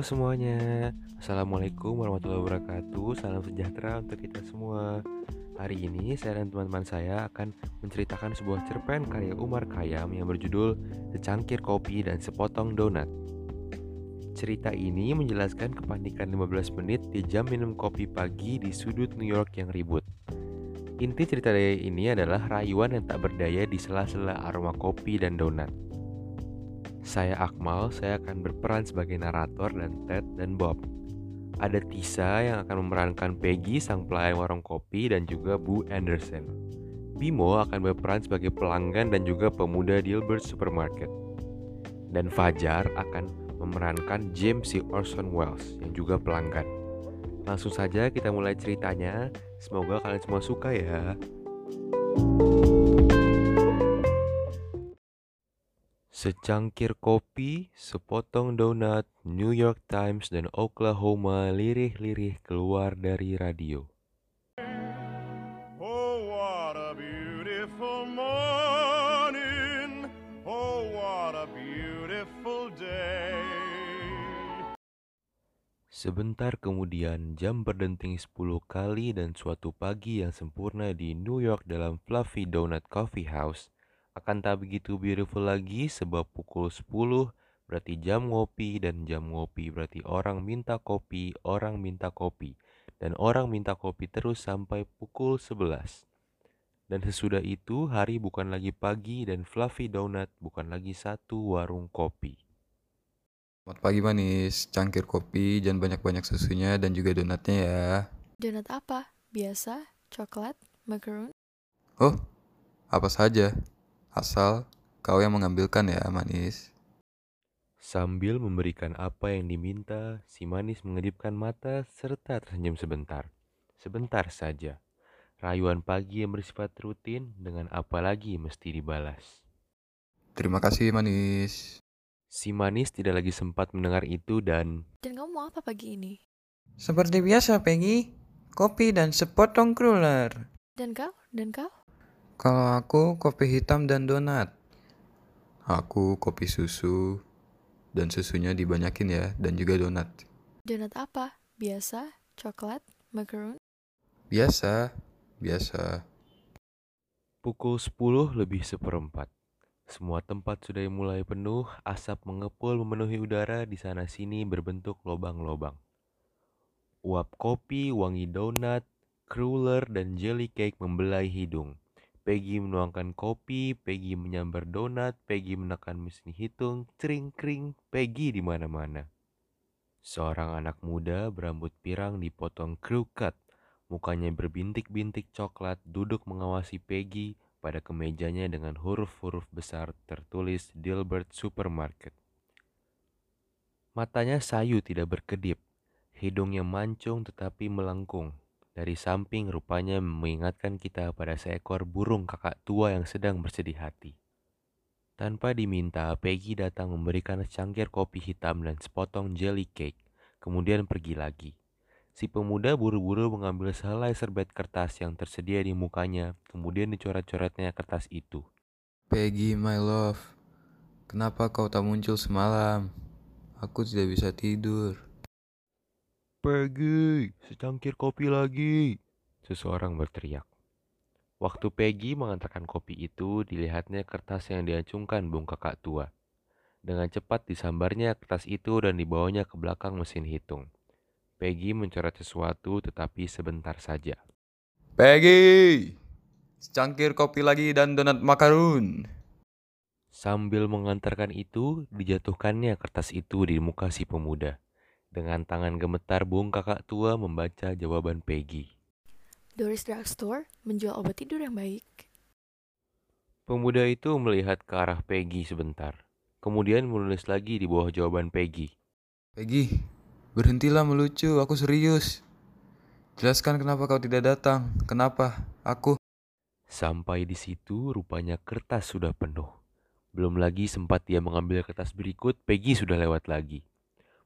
Halo semuanya, Assalamualaikum warahmatullahi wabarakatuh. Salam sejahtera untuk kita semua. Hari ini saya dan teman-teman saya akan menceritakan sebuah cerpen karya Umar Khayyam yang berjudul Secangkir Kopi dan Sepotong Donat. Cerita ini menjelaskan kepanikan 15 menit di jam minum kopi pagi di sudut New York yang ribut. Inti cerita ini adalah rayuan yang tak berdaya di sela-sela aroma kopi dan donat saya Akmal, saya akan berperan sebagai narator dan Ted dan Bob. Ada Tisa yang akan memerankan Peggy sang pelayan warung kopi dan juga Bu Anderson. Bimo akan berperan sebagai pelanggan dan juga pemuda Dilbert Supermarket. Dan Fajar akan memerankan James C. Orson Welles yang juga pelanggan. Langsung saja kita mulai ceritanya. Semoga kalian semua suka ya. Secangkir kopi, sepotong donat, New York Times dan Oklahoma lirih-lirih keluar dari radio. Oh, what a beautiful morning. Oh, what a beautiful day. Sebentar kemudian jam berdenting 10 kali dan suatu pagi yang sempurna di New York dalam Fluffy Donut Coffee House akan tak begitu beautiful lagi sebab pukul 10 berarti jam ngopi dan jam ngopi berarti orang minta kopi, orang minta kopi dan orang minta kopi terus sampai pukul 11. Dan sesudah itu hari bukan lagi pagi dan Fluffy Donut bukan lagi satu warung kopi. Selamat pagi manis, cangkir kopi, jangan banyak-banyak susunya dan juga donatnya ya. Donat apa? Biasa, coklat, macaron? Oh, apa saja. Asal kau yang mengambilkan ya manis. Sambil memberikan apa yang diminta, si manis mengedipkan mata serta tersenyum sebentar. Sebentar saja. Rayuan pagi yang bersifat rutin dengan apa lagi mesti dibalas. Terima kasih manis. Si manis tidak lagi sempat mendengar itu dan Dan kamu mau apa pagi ini? Seperti biasa, Peggy. Kopi dan sepotong cruller. Dan kau? Dan kau? Kalau aku kopi hitam dan donat. Aku kopi susu dan susunya dibanyakin ya dan juga donat. Donat apa? Biasa, coklat, macaron? Biasa, biasa. pukul 10 lebih seperempat. Semua tempat sudah mulai penuh, asap mengepul memenuhi udara di sana sini berbentuk lobang-lobang. Uap kopi, wangi donat, cruller, dan jelly cake membelai hidung. Peggy menuangkan kopi, Peggy menyambar donat, Peggy menekan mesin hitung, cering kring, Peggy di mana-mana. Seorang anak muda berambut pirang dipotong crew cut, mukanya berbintik-bintik coklat, duduk mengawasi Peggy pada kemejanya dengan huruf-huruf besar tertulis Dilbert Supermarket. Matanya sayu tidak berkedip, hidungnya mancung tetapi melengkung. Dari samping rupanya mengingatkan kita pada seekor burung kakak tua yang sedang bersedih hati. Tanpa diminta, Peggy datang memberikan secangkir kopi hitam dan sepotong jelly cake, kemudian pergi lagi. Si pemuda buru-buru mengambil sehelai serbet kertas yang tersedia di mukanya, kemudian dicoret-coretnya kertas itu. Peggy, my love. Kenapa kau tak muncul semalam? Aku tidak bisa tidur. Peggy, secangkir kopi lagi. Seseorang berteriak. Waktu Peggy mengantarkan kopi itu, dilihatnya kertas yang diacungkan bung kakak tua. Dengan cepat disambarnya kertas itu dan dibawanya ke belakang mesin hitung. Peggy mencoret sesuatu tetapi sebentar saja. Peggy! Secangkir kopi lagi dan donat makarun. Sambil mengantarkan itu, dijatuhkannya kertas itu di muka si pemuda. Dengan tangan gemetar bung kakak tua membaca jawaban Peggy. Doris Drugstore menjual obat tidur yang baik. Pemuda itu melihat ke arah Peggy sebentar. Kemudian menulis lagi di bawah jawaban Peggy. Peggy, berhentilah melucu, aku serius. Jelaskan kenapa kau tidak datang. Kenapa? Aku. Sampai di situ rupanya kertas sudah penuh. Belum lagi sempat dia mengambil kertas berikut, Peggy sudah lewat lagi.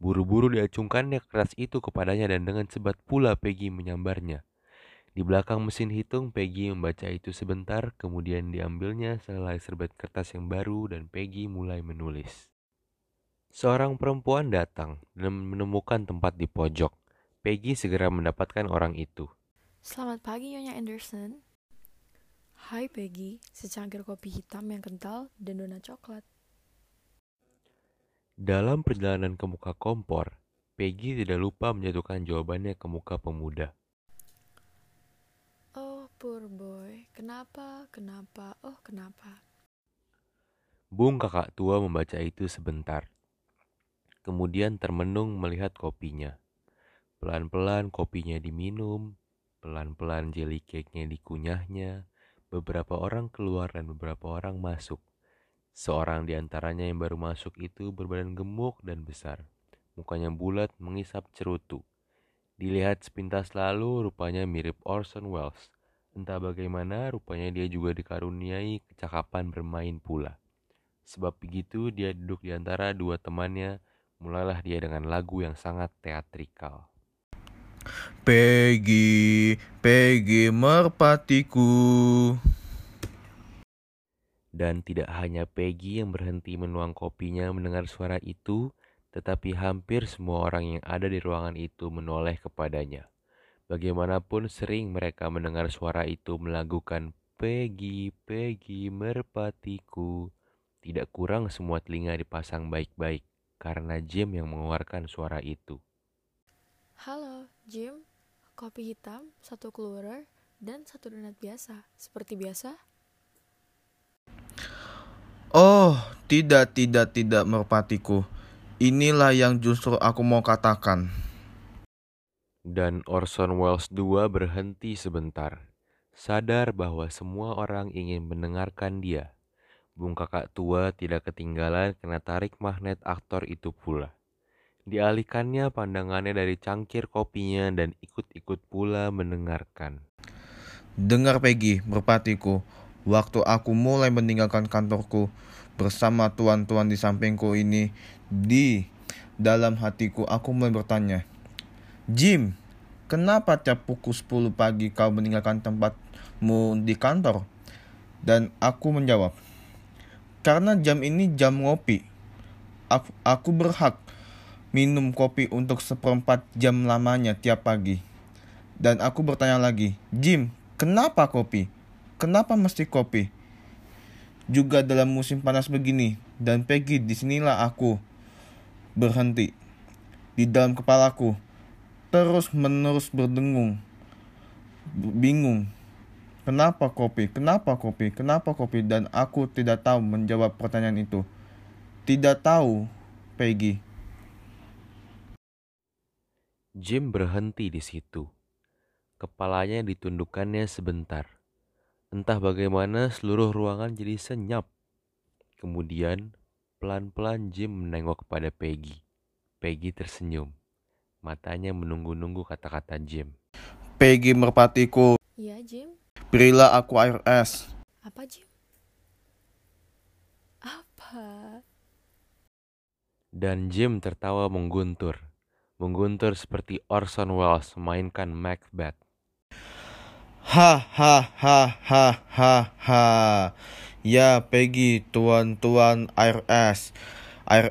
Buru-buru diacungkannya kertas itu kepadanya dan dengan sebat pula Peggy menyambarnya. Di belakang mesin hitung, Peggy membaca itu sebentar, kemudian diambilnya sehelai serbet kertas yang baru dan Peggy mulai menulis. Seorang perempuan datang dan menemukan tempat di pojok. Peggy segera mendapatkan orang itu. Selamat pagi Nyonya Anderson. Hai Peggy, secangkir kopi hitam yang kental dan donat coklat. Dalam perjalanan ke muka kompor, Peggy tidak lupa menjatuhkan jawabannya ke muka pemuda. Oh, poor boy. Kenapa? Kenapa? Oh, kenapa? Bung kakak tua membaca itu sebentar. Kemudian termenung melihat kopinya. Pelan-pelan kopinya diminum, pelan-pelan jelly cake-nya dikunyahnya. Beberapa orang keluar dan beberapa orang masuk. Seorang di antaranya yang baru masuk itu berbadan gemuk dan besar. Mukanya bulat mengisap cerutu. Dilihat sepintas lalu rupanya mirip Orson Welles. Entah bagaimana rupanya dia juga dikaruniai kecakapan bermain pula. Sebab begitu dia duduk di antara dua temannya, mulailah dia dengan lagu yang sangat teatrikal. Peggy, Peggy merpatiku. Dan tidak hanya Peggy yang berhenti menuang kopinya mendengar suara itu, tetapi hampir semua orang yang ada di ruangan itu menoleh kepadanya. Bagaimanapun sering mereka mendengar suara itu melakukan Peggy, Peggy, merpatiku. Tidak kurang semua telinga dipasang baik-baik karena Jim yang mengeluarkan suara itu. Halo, Jim. Kopi hitam, satu keluar, dan satu donat biasa. Seperti biasa? Oh, tidak, tidak, tidak merpatiku. Inilah yang justru aku mau katakan. Dan Orson Welles II berhenti sebentar, sadar bahwa semua orang ingin mendengarkan dia. Bung kakak tua tidak ketinggalan kena tarik magnet aktor itu pula. Dialihkannya pandangannya dari cangkir kopinya dan ikut-ikut pula mendengarkan. Dengar Peggy, merpatiku. Waktu aku mulai meninggalkan kantorku bersama tuan-tuan di sampingku ini, di dalam hatiku aku mulai bertanya, Jim, kenapa tiap pukul 10 pagi kau meninggalkan tempatmu di kantor? Dan aku menjawab, karena jam ini jam ngopi. Aku, aku berhak minum kopi untuk seperempat jam lamanya tiap pagi. Dan aku bertanya lagi, Jim, kenapa kopi? Kenapa mesti kopi? Juga dalam musim panas begini, dan Peggy di sinilah aku berhenti. Di dalam kepalaku, terus menerus berdengung, bingung. Kenapa kopi? Kenapa kopi? Kenapa kopi? Dan aku tidak tahu menjawab pertanyaan itu. Tidak tahu, Peggy. Jim berhenti di situ. Kepalanya ditundukkannya sebentar. Entah bagaimana seluruh ruangan jadi senyap. Kemudian pelan-pelan Jim menengok kepada Peggy. Peggy tersenyum. Matanya menunggu-nunggu kata-kata Jim. Peggy merpatiku, Iya, Jim. berilah aku air es. Apa, Jim? Apa? Dan Jim tertawa mengguntur. Mengguntur seperti Orson Welles memainkan Macbeth. Ha ha ha ha ha ha. Ya Peggy, tuan-tuan. Air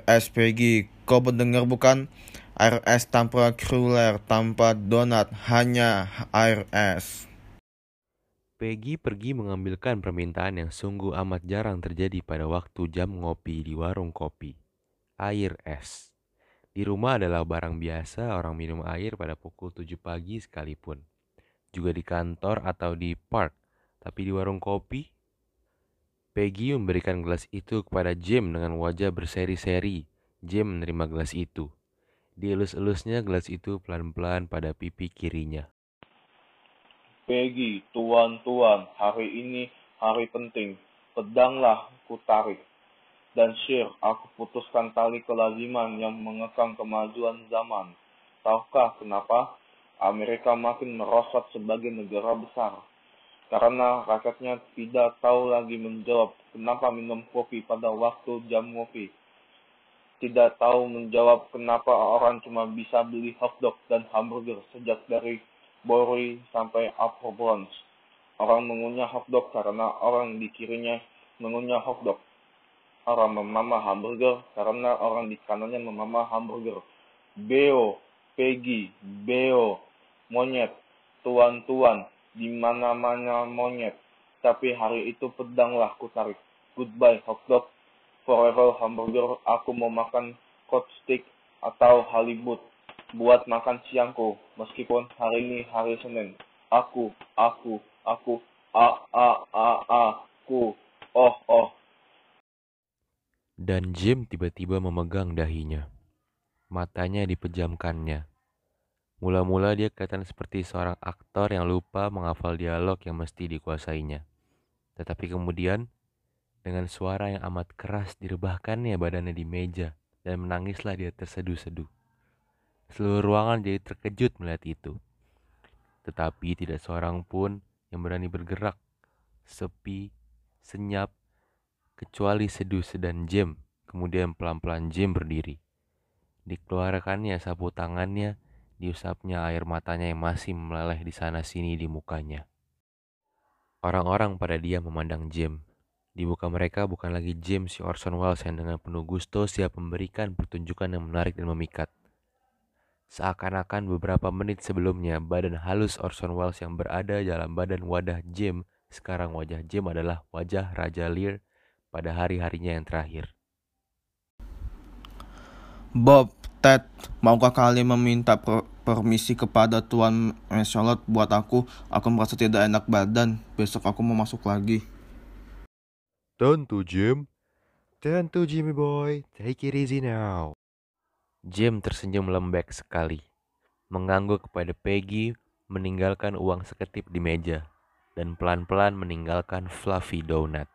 es Peggy, kau mendengar bukan? Es tanpa cruller, tanpa donat, hanya es. Peggy pergi mengambilkan permintaan yang sungguh amat jarang terjadi pada waktu jam ngopi di warung kopi. Air es. Di rumah adalah barang biasa orang minum air pada pukul 7 pagi sekalipun. Juga di kantor atau di park. Tapi di warung kopi, Peggy memberikan gelas itu kepada Jim dengan wajah berseri-seri. Jim menerima gelas itu. Dielus-elusnya gelas itu pelan-pelan pada pipi kirinya. Peggy, tuan-tuan, hari ini hari penting. Pedanglah ku tarik. Dan Sir, aku putuskan tali kelaziman yang mengekang kemajuan zaman. Tahukah kenapa? Amerika makin merosot sebagai negara besar. Karena rakyatnya tidak tahu lagi menjawab kenapa minum kopi pada waktu jam ngopi. Tidak tahu menjawab kenapa orang cuma bisa beli hotdog dan hamburger sejak dari Bory sampai Upper Bronx. Orang mengunyah hotdog karena orang di kirinya mengunyah hotdog. orang memamah hamburger karena orang di kanannya memamah hamburger. Beo, Peggy, Beo, monyet, tuan-tuan, di mana-mana monyet. Tapi hari itu pedanglah ku tarik. Goodbye hotdog, forever hamburger, aku mau makan hot stick atau halibut buat makan siangku meskipun hari ini hari Senin. Aku, aku, aku, a a a a ku, oh oh. Dan Jim tiba-tiba memegang dahinya. Matanya dipejamkannya. Mula-mula dia kelihatan seperti seorang aktor yang lupa menghafal dialog yang mesti dikuasainya. Tetapi kemudian, dengan suara yang amat keras direbahkannya badannya di meja dan menangislah dia terseduh-seduh. Seluruh ruangan jadi terkejut melihat itu. Tetapi tidak seorang pun yang berani bergerak. Sepi, senyap, kecuali seduh sedan Jim. Kemudian pelan-pelan Jim berdiri. Dikeluarkannya sapu tangannya, diusapnya air matanya yang masih meleleh di sana sini di mukanya. Orang-orang pada dia memandang Jim. Di muka mereka bukan lagi Jim si Orson Welles yang dengan penuh gusto siap memberikan pertunjukan yang menarik dan memikat. Seakan-akan beberapa menit sebelumnya, badan halus Orson Welles yang berada dalam badan wadah Jim, sekarang wajah Jim adalah wajah Raja Lear pada hari-harinya yang terakhir. Bob, Ted, maukah kalian meminta per permisi kepada Tuan Charlotte buat aku? Aku merasa tidak enak badan. Besok aku mau masuk lagi. Tentu, Jim. Tentu, Jimmy boy. Take it easy now. Jim tersenyum lembek sekali. Mengangguk kepada Peggy, meninggalkan uang seketip di meja, dan pelan-pelan meninggalkan Fluffy Donut.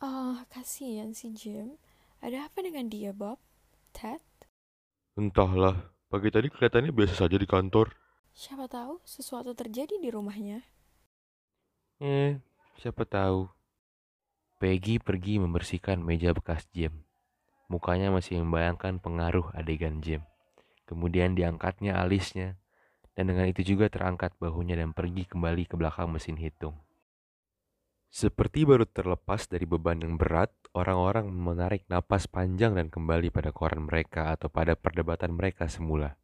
Ah, kasihan si Jim. Ada apa dengan dia, Bob? Ted? Entahlah, pagi tadi kelihatannya biasa saja di kantor. Siapa tahu sesuatu terjadi di rumahnya. Eh, siapa tahu. Peggy pergi membersihkan meja bekas Jim. Mukanya masih membayangkan pengaruh adegan Jim. Kemudian diangkatnya alisnya, dan dengan itu juga terangkat bahunya dan pergi kembali ke belakang mesin hitung. Seperti baru terlepas dari beban yang berat, orang-orang menarik napas panjang dan kembali pada koran mereka atau pada perdebatan mereka semula.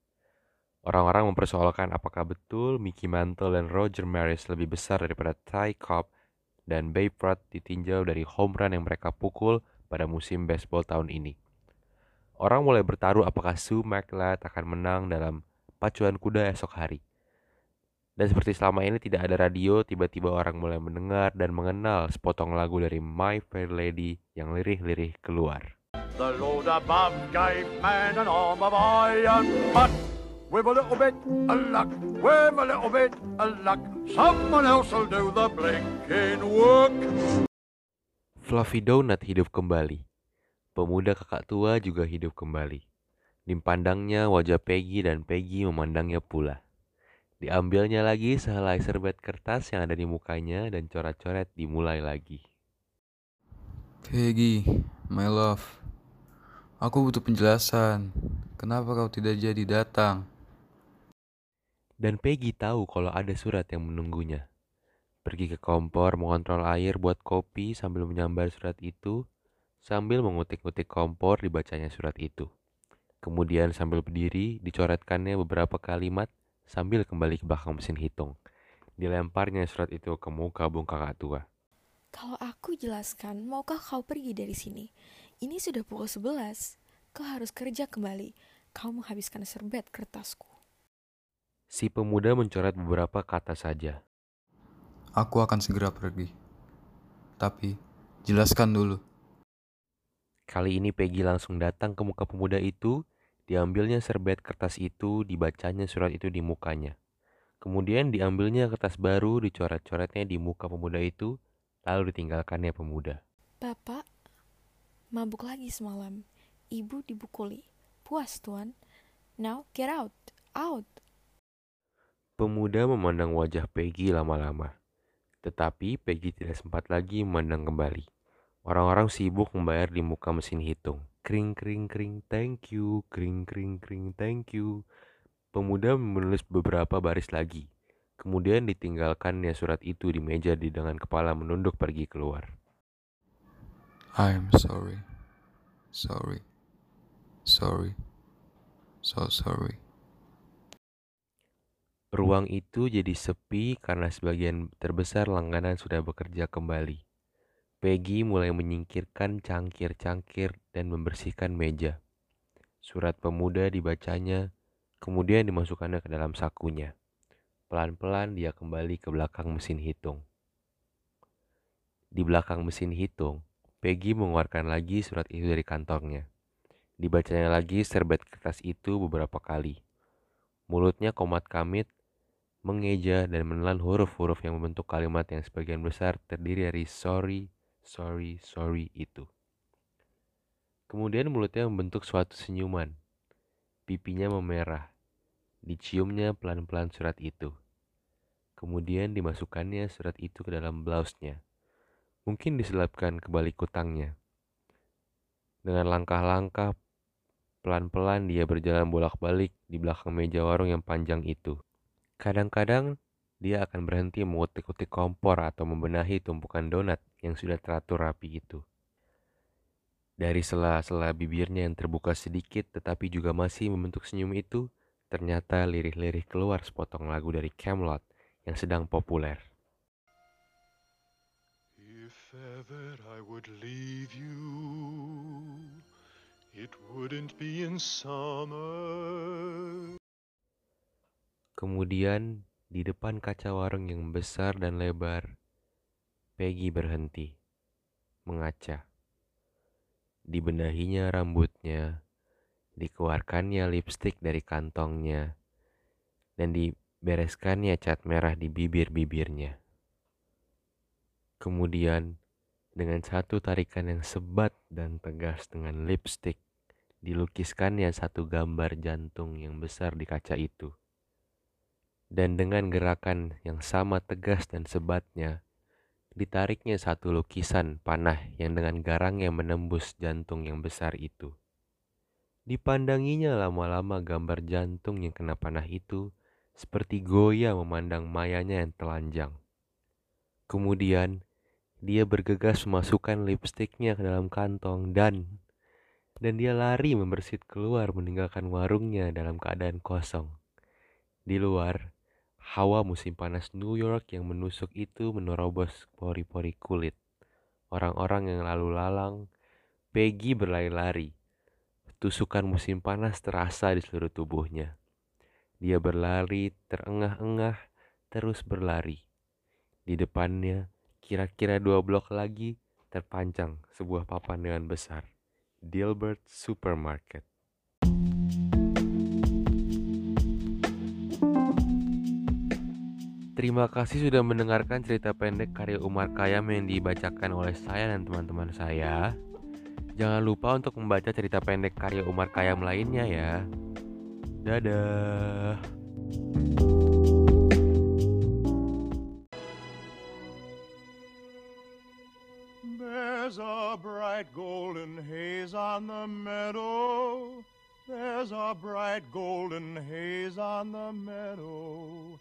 Orang-orang mempersoalkan apakah betul Mickey Mantle dan Roger Maris lebih besar daripada Ty Cobb dan Babe Ruth ditinjau dari home run yang mereka pukul pada musim baseball tahun ini. Orang mulai bertaruh apakah Sue McLeod akan menang dalam pacuan kuda esok hari. Dan seperti selama ini tidak ada radio, tiba-tiba orang mulai mendengar dan mengenal sepotong lagu dari My Fair Lady yang lirih-lirih keluar. The load above gave man an arm of iron, but with a little bit of luck, with a little bit of luck, someone else will do the blinking work. Fluffy Donut hidup kembali. Pemuda kakak tua juga hidup kembali. Dipandangnya wajah Peggy dan Peggy memandangnya pula. Diambilnya lagi sehelai serbet kertas yang ada di mukanya dan coret-coret dimulai lagi. Peggy, my love. Aku butuh penjelasan. Kenapa kau tidak jadi datang? Dan Peggy tahu kalau ada surat yang menunggunya. Pergi ke kompor mengontrol air buat kopi sambil menyambar surat itu, sambil mengutik-utik kompor dibacanya surat itu. Kemudian sambil berdiri, dicoretkannya beberapa kalimat sambil kembali ke belakang mesin hitung. Dilemparnya surat itu ke muka bung kakak tua. Kalau aku jelaskan, maukah kau pergi dari sini? Ini sudah pukul 11. Kau harus kerja kembali. Kau menghabiskan serbet kertasku. Si pemuda mencoret beberapa kata saja. Aku akan segera pergi. Tapi, jelaskan dulu. Kali ini Peggy langsung datang ke muka pemuda itu, diambilnya serbet kertas itu, dibacanya surat itu di mukanya. Kemudian diambilnya kertas baru, dicoret-coretnya di muka pemuda itu, lalu ditinggalkannya pemuda. Bapak, mabuk lagi semalam. Ibu dibukuli. Puas, Tuan. Now, get out. Out. Pemuda memandang wajah Peggy lama-lama. Tetapi Peggy tidak sempat lagi memandang kembali. Orang-orang sibuk membayar di muka mesin hitung. Kring kring kring thank you, kring kring kring thank you. Pemuda menulis beberapa baris lagi. Kemudian ditinggalkannya surat itu di meja di dengan kepala menunduk pergi keluar. I'm sorry. Sorry. Sorry. So sorry. Ruang itu jadi sepi karena sebagian terbesar langganan sudah bekerja kembali. Peggy mulai menyingkirkan cangkir-cangkir dan membersihkan meja. Surat pemuda dibacanya, kemudian dimasukkannya ke dalam sakunya. Pelan-pelan dia kembali ke belakang mesin hitung. Di belakang mesin hitung, Peggy mengeluarkan lagi surat itu dari kantongnya. Dibacanya lagi serbet kertas itu beberapa kali. Mulutnya komat kamit, mengeja dan menelan huruf-huruf yang membentuk kalimat yang sebagian besar terdiri dari sorry, sorry, sorry itu. Kemudian mulutnya membentuk suatu senyuman. Pipinya memerah. Diciumnya pelan-pelan surat itu. Kemudian dimasukkannya surat itu ke dalam blouse-nya. Mungkin diselapkan ke balik kutangnya. Dengan langkah-langkah pelan-pelan dia berjalan bolak-balik di belakang meja warung yang panjang itu. Kadang-kadang dia akan berhenti mengutik-utik kompor atau membenahi tumpukan donat yang sudah teratur rapi itu. Dari sela-sela bibirnya yang terbuka sedikit tetapi juga masih membentuk senyum itu, ternyata lirih-lirih keluar sepotong lagu dari Camelot yang sedang populer. ever I would leave you, it wouldn't be in summer. Kemudian di depan kaca warung yang besar dan lebar, Peggy berhenti, mengaca. Dibenahinya rambutnya, dikeluarkannya lipstik dari kantongnya, dan dibereskannya cat merah di bibir-bibirnya. Kemudian dengan satu tarikan yang sebat dan tegas dengan lipstick, dilukiskannya satu gambar jantung yang besar di kaca itu. Dan dengan gerakan yang sama tegas dan sebatnya, ditariknya satu lukisan panah yang dengan garangnya menembus jantung yang besar itu. Dipandanginya lama-lama gambar jantung yang kena panah itu seperti goyah memandang mayanya yang telanjang. Kemudian dia bergegas memasukkan lipstiknya ke dalam kantong dan dan dia lari membersit keluar meninggalkan warungnya dalam keadaan kosong. Di luar, hawa musim panas New York yang menusuk itu menerobos pori-pori kulit. Orang-orang yang lalu lalang, Peggy berlari-lari. Tusukan musim panas terasa di seluruh tubuhnya. Dia berlari terengah-engah, terus berlari. Di depannya, Kira-kira dua blok lagi terpancang sebuah papan dengan besar. Dilbert Supermarket. Terima kasih sudah mendengarkan cerita pendek karya Umar Kayam yang dibacakan oleh saya dan teman-teman saya. Jangan lupa untuk membaca cerita pendek karya Umar Kayam lainnya ya. Dadah. There's a bright golden haze on the meadow. There's a bright golden haze on the meadow.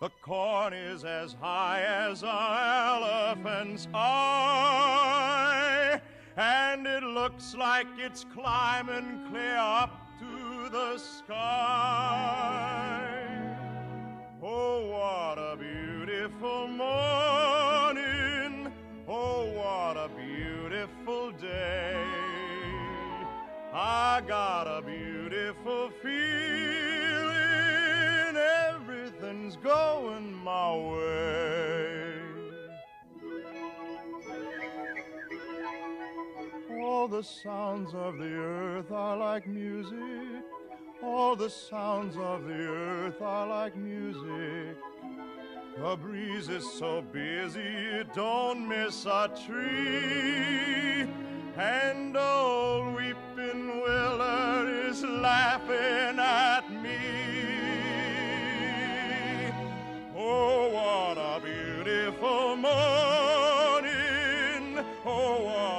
The corn is as high as an elephant's eye, and it looks like it's climbing clear up to the sky. Oh, what a beautiful morning! Oh, what a beautiful day. I got a beautiful feeling, going my way. All the sounds of the earth are like music. All the sounds of the earth are like music. The breeze is so busy it don't miss a tree. And old weeping Willow is laughing at Oh,